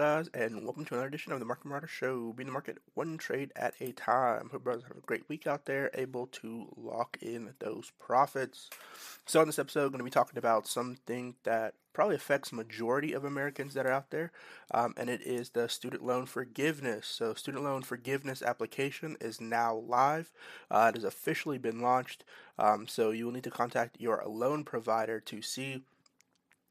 guys, and welcome to another edition of the Market Marauder Show. Being the market one trade at a time. Hope brothers have a great week out there, able to lock in those profits. So, in this episode, I'm going to be talking about something that probably affects majority of Americans that are out there, um, and it is the student loan forgiveness. So, student loan forgiveness application is now live. Uh, it has officially been launched. Um, so, you will need to contact your loan provider to see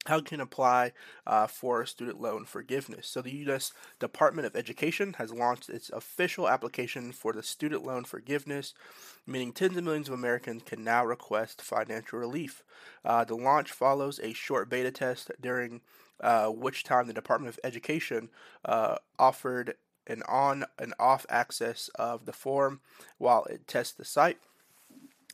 how can apply uh, for student loan forgiveness. So, the U.S. Department of Education has launched its official application for the student loan forgiveness, meaning tens of millions of Americans can now request financial relief. Uh, the launch follows a short beta test during uh, which time the Department of Education uh, offered an on and off access of the form while it tests the site.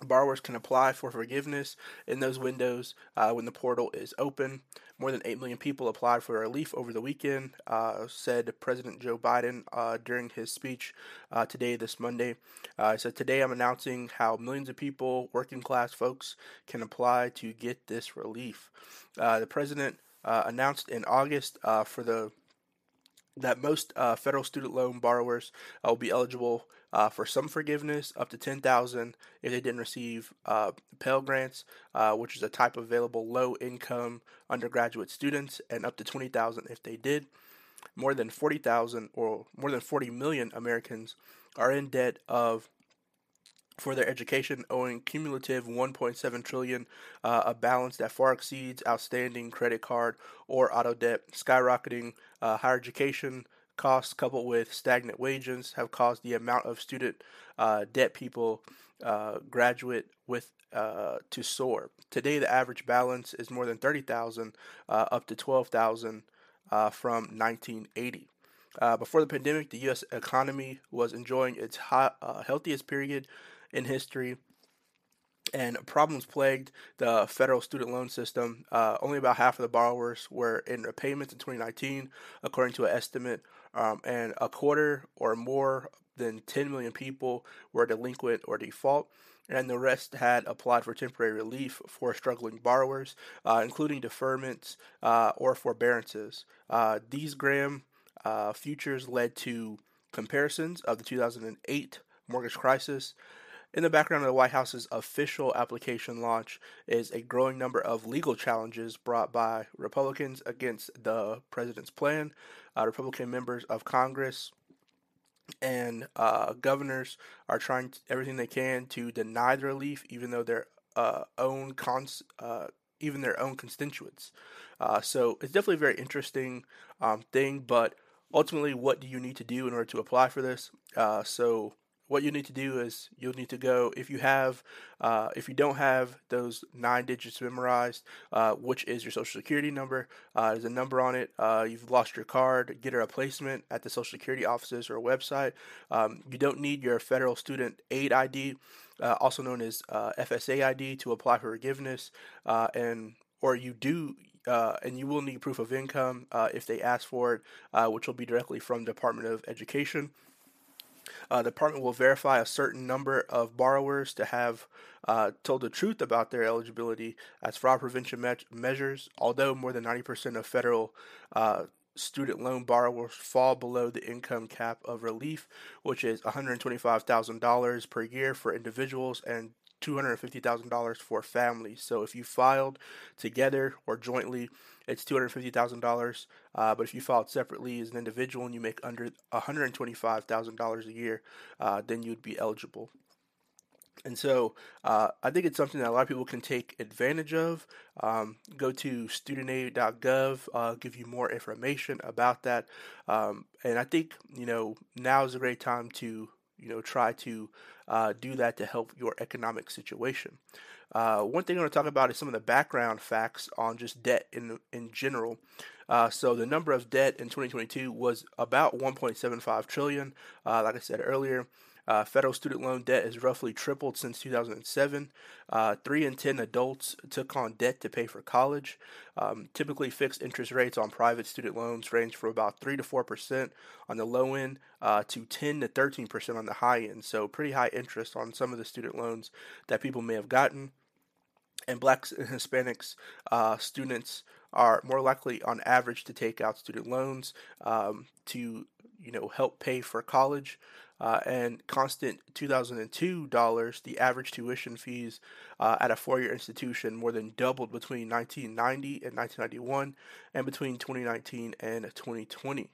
Borrowers can apply for forgiveness in those windows uh, when the portal is open. More than 8 million people applied for relief over the weekend, uh, said President Joe Biden uh, during his speech uh, today, this Monday. Uh, he said, Today I'm announcing how millions of people, working class folks, can apply to get this relief. Uh, the president announced in August for the that most uh, federal student loan borrowers uh, will be eligible uh, for some forgiveness up to 10000 if they didn't receive uh, Pell Grants, uh, which is a type of available low income undergraduate students, and up to 20000 if they did. More than 40,000 or more than 40 million Americans are in debt of for their education, owing cumulative 1.7 trillion, uh, a balance that far exceeds outstanding credit card or auto debt. Skyrocketing uh, higher education costs, coupled with stagnant wages, have caused the amount of student uh, debt people uh, graduate with uh, to soar. Today, the average balance is more than 30,000, uh, up to 12,000 from 1980. Uh, before the pandemic, the U.S. economy was enjoying its uh, healthiest period in history. And problems plagued the federal student loan system. Uh, only about half of the borrowers were in repayments in 2019, according to an estimate, um, and a quarter or more than 10 million people were delinquent or default and the rest had applied for temporary relief for struggling borrowers, uh, including deferments uh, or forbearances. Uh, these Graham uh, futures led to comparisons of the 2008 mortgage crisis, in the background of the White House's official application launch is a growing number of legal challenges brought by Republicans against the president's plan. Uh, Republican members of Congress and uh, governors are trying to, everything they can to deny the relief, even though their uh, own cons, uh, even their own constituents. Uh, so it's definitely a very interesting um, thing. But ultimately, what do you need to do in order to apply for this? Uh, so what you need to do is you'll need to go if you have uh, if you don't have those nine digits memorized uh, which is your social security number uh, there's a number on it uh, you've lost your card get a replacement at the social security offices or website um, you don't need your federal student aid id uh, also known as uh, fsa id to apply for forgiveness and or you do uh, and you will need proof of income uh, if they ask for it, uh, which will be directly from Department of Education. Uh, the department will verify a certain number of borrowers to have uh, told the truth about their eligibility as fraud prevention me- measures. Although more than 90% of federal uh, student loan borrowers fall below the income cap of relief, which is $125,000 per year for individuals and $250,000 for families. So if you filed together or jointly, it's $250,000. Uh, but if you filed separately as an individual and you make under $125,000 a year, uh, then you'd be eligible. And so uh, I think it's something that a lot of people can take advantage of. Um, go to studentaid.gov, uh, give you more information about that. Um, and I think, you know, now is a great time to you know try to uh, do that to help your economic situation. Uh, one thing I want to talk about is some of the background facts on just debt in in general. Uh, so the number of debt in 2022 was about 1.75 trillion. Uh, like I said earlier, uh, federal student loan debt has roughly tripled since 2007. Uh, three in 10 adults took on debt to pay for college. Um, typically, fixed interest rates on private student loans range from about 3 to 4% on the low end uh, to 10 to 13% on the high end. So, pretty high interest on some of the student loans that people may have gotten. And blacks and Hispanics uh, students are more likely, on average, to take out student loans um, to you know help pay for college. Uh, and constant 2002 dollars, the average tuition fees uh, at a four-year institution more than doubled between 1990 and 1991, and between 2019 and 2020.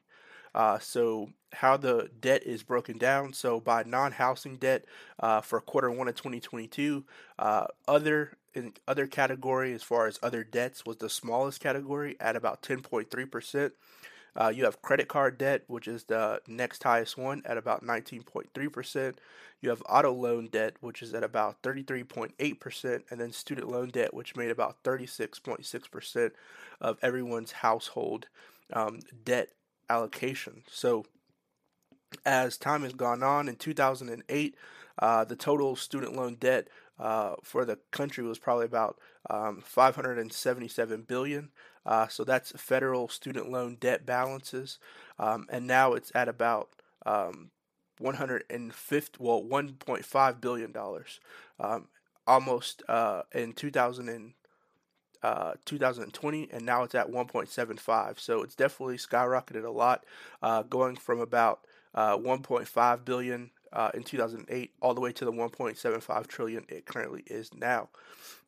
Uh, so how the debt is broken down. So by non-housing debt uh, for quarter one of 2022, uh, other in other category as far as other debts was the smallest category at about 10.3 percent. Uh, you have credit card debt, which is the next highest one at about 19.3%. You have auto loan debt, which is at about 33.8%, and then student loan debt, which made about 36.6% of everyone's household um, debt allocation. So, as time has gone on, in 2008, uh, the total student loan debt uh, for the country was probably about um, 577 billion. Uh, so that's federal student loan debt balances, um, and now it's at about um, 150, well, 1.5 billion dollars, um, almost uh, in 2000 and, uh, 2020, and now it's at 1.75. So it's definitely skyrocketed a lot, uh, going from about uh, 1.5 billion uh, in 2008 all the way to the 1.75 trillion it currently is now.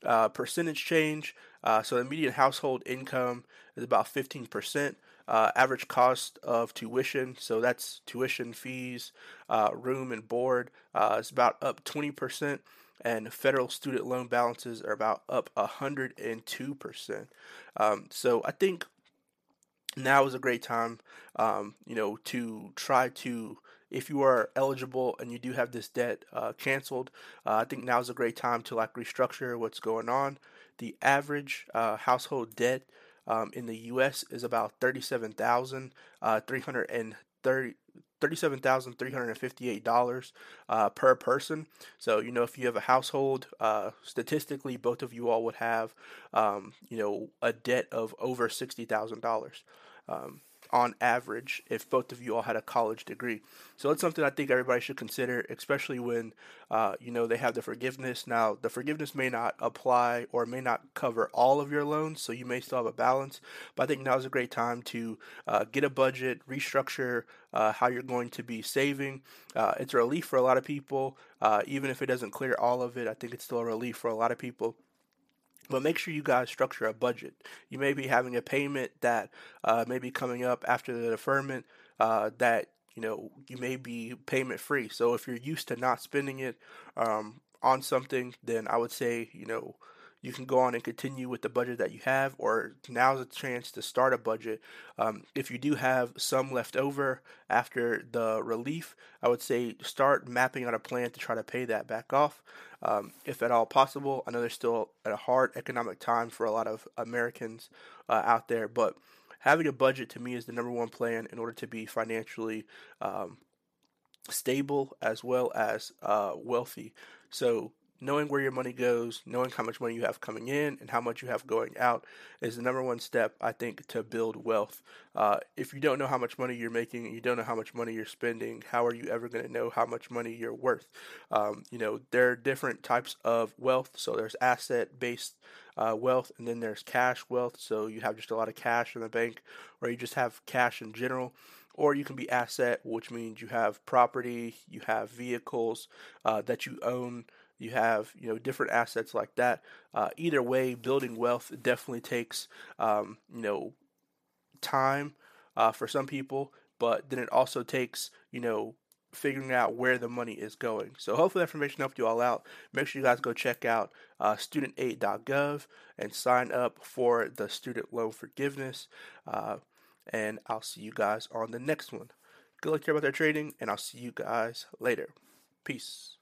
Uh, percentage change. Uh, so the median household income is about 15%. Uh, average cost of tuition, so that's tuition fees, uh, room and board, uh, is about up 20%, and federal student loan balances are about up 102%. Um, so I think now is a great time, um, you know, to try to if you are eligible and you do have this debt uh, canceled, uh, I think now is a great time to like restructure what's going on. The average uh, household debt um, in the U.S. is about thirty-seven thousand uh, three hundred and thirty. $37,358 uh, per person. So, you know, if you have a household, uh, statistically, both of you all would have, um, you know, a debt of over $60,000. Um, on average if both of you all had a college degree. So that's something I think everybody should consider, especially when uh, you know they have the forgiveness. Now the forgiveness may not apply or may not cover all of your loans, so you may still have a balance. But I think now is a great time to uh, get a budget, restructure uh, how you're going to be saving. Uh, it's a relief for a lot of people, uh, even if it doesn't clear all of it. I think it's still a relief for a lot of people. But make sure you guys structure a budget. You may be having a payment that uh, may be coming up after the deferment uh, that you know you may be payment free. So if you're used to not spending it um, on something, then I would say you know you can go on and continue with the budget that you have, or now's a chance to start a budget. Um, if you do have some left over after the relief, I would say start mapping out a plan to try to pay that back off, um, if at all possible. I know there's still a hard economic time for a lot of Americans uh, out there, but having a budget to me is the number one plan in order to be financially um, stable as well as uh, wealthy. So knowing where your money goes, knowing how much money you have coming in and how much you have going out is the number one step, I think, to build wealth. Uh, if you don't know how much money you're making you don't know how much money you're spending, how are you ever going to know how much money you're worth? Um, you know, there are different types of wealth. So there's asset based uh, wealth, and then there's cash wealth. So you have just a lot of cash in the bank, or you just have cash in general or you can be asset, which means you have property, you have vehicles uh, that you own, you have you know different assets like that. Uh, either way, building wealth definitely takes um, you know time uh, for some people, but then it also takes you know figuring out where the money is going. So hopefully that information helped you all out. Make sure you guys go check out uh, studentaid.gov and sign up for the student loan forgiveness. Uh, and I'll see you guys on the next one. Good luck here about their trading, and I'll see you guys later. Peace.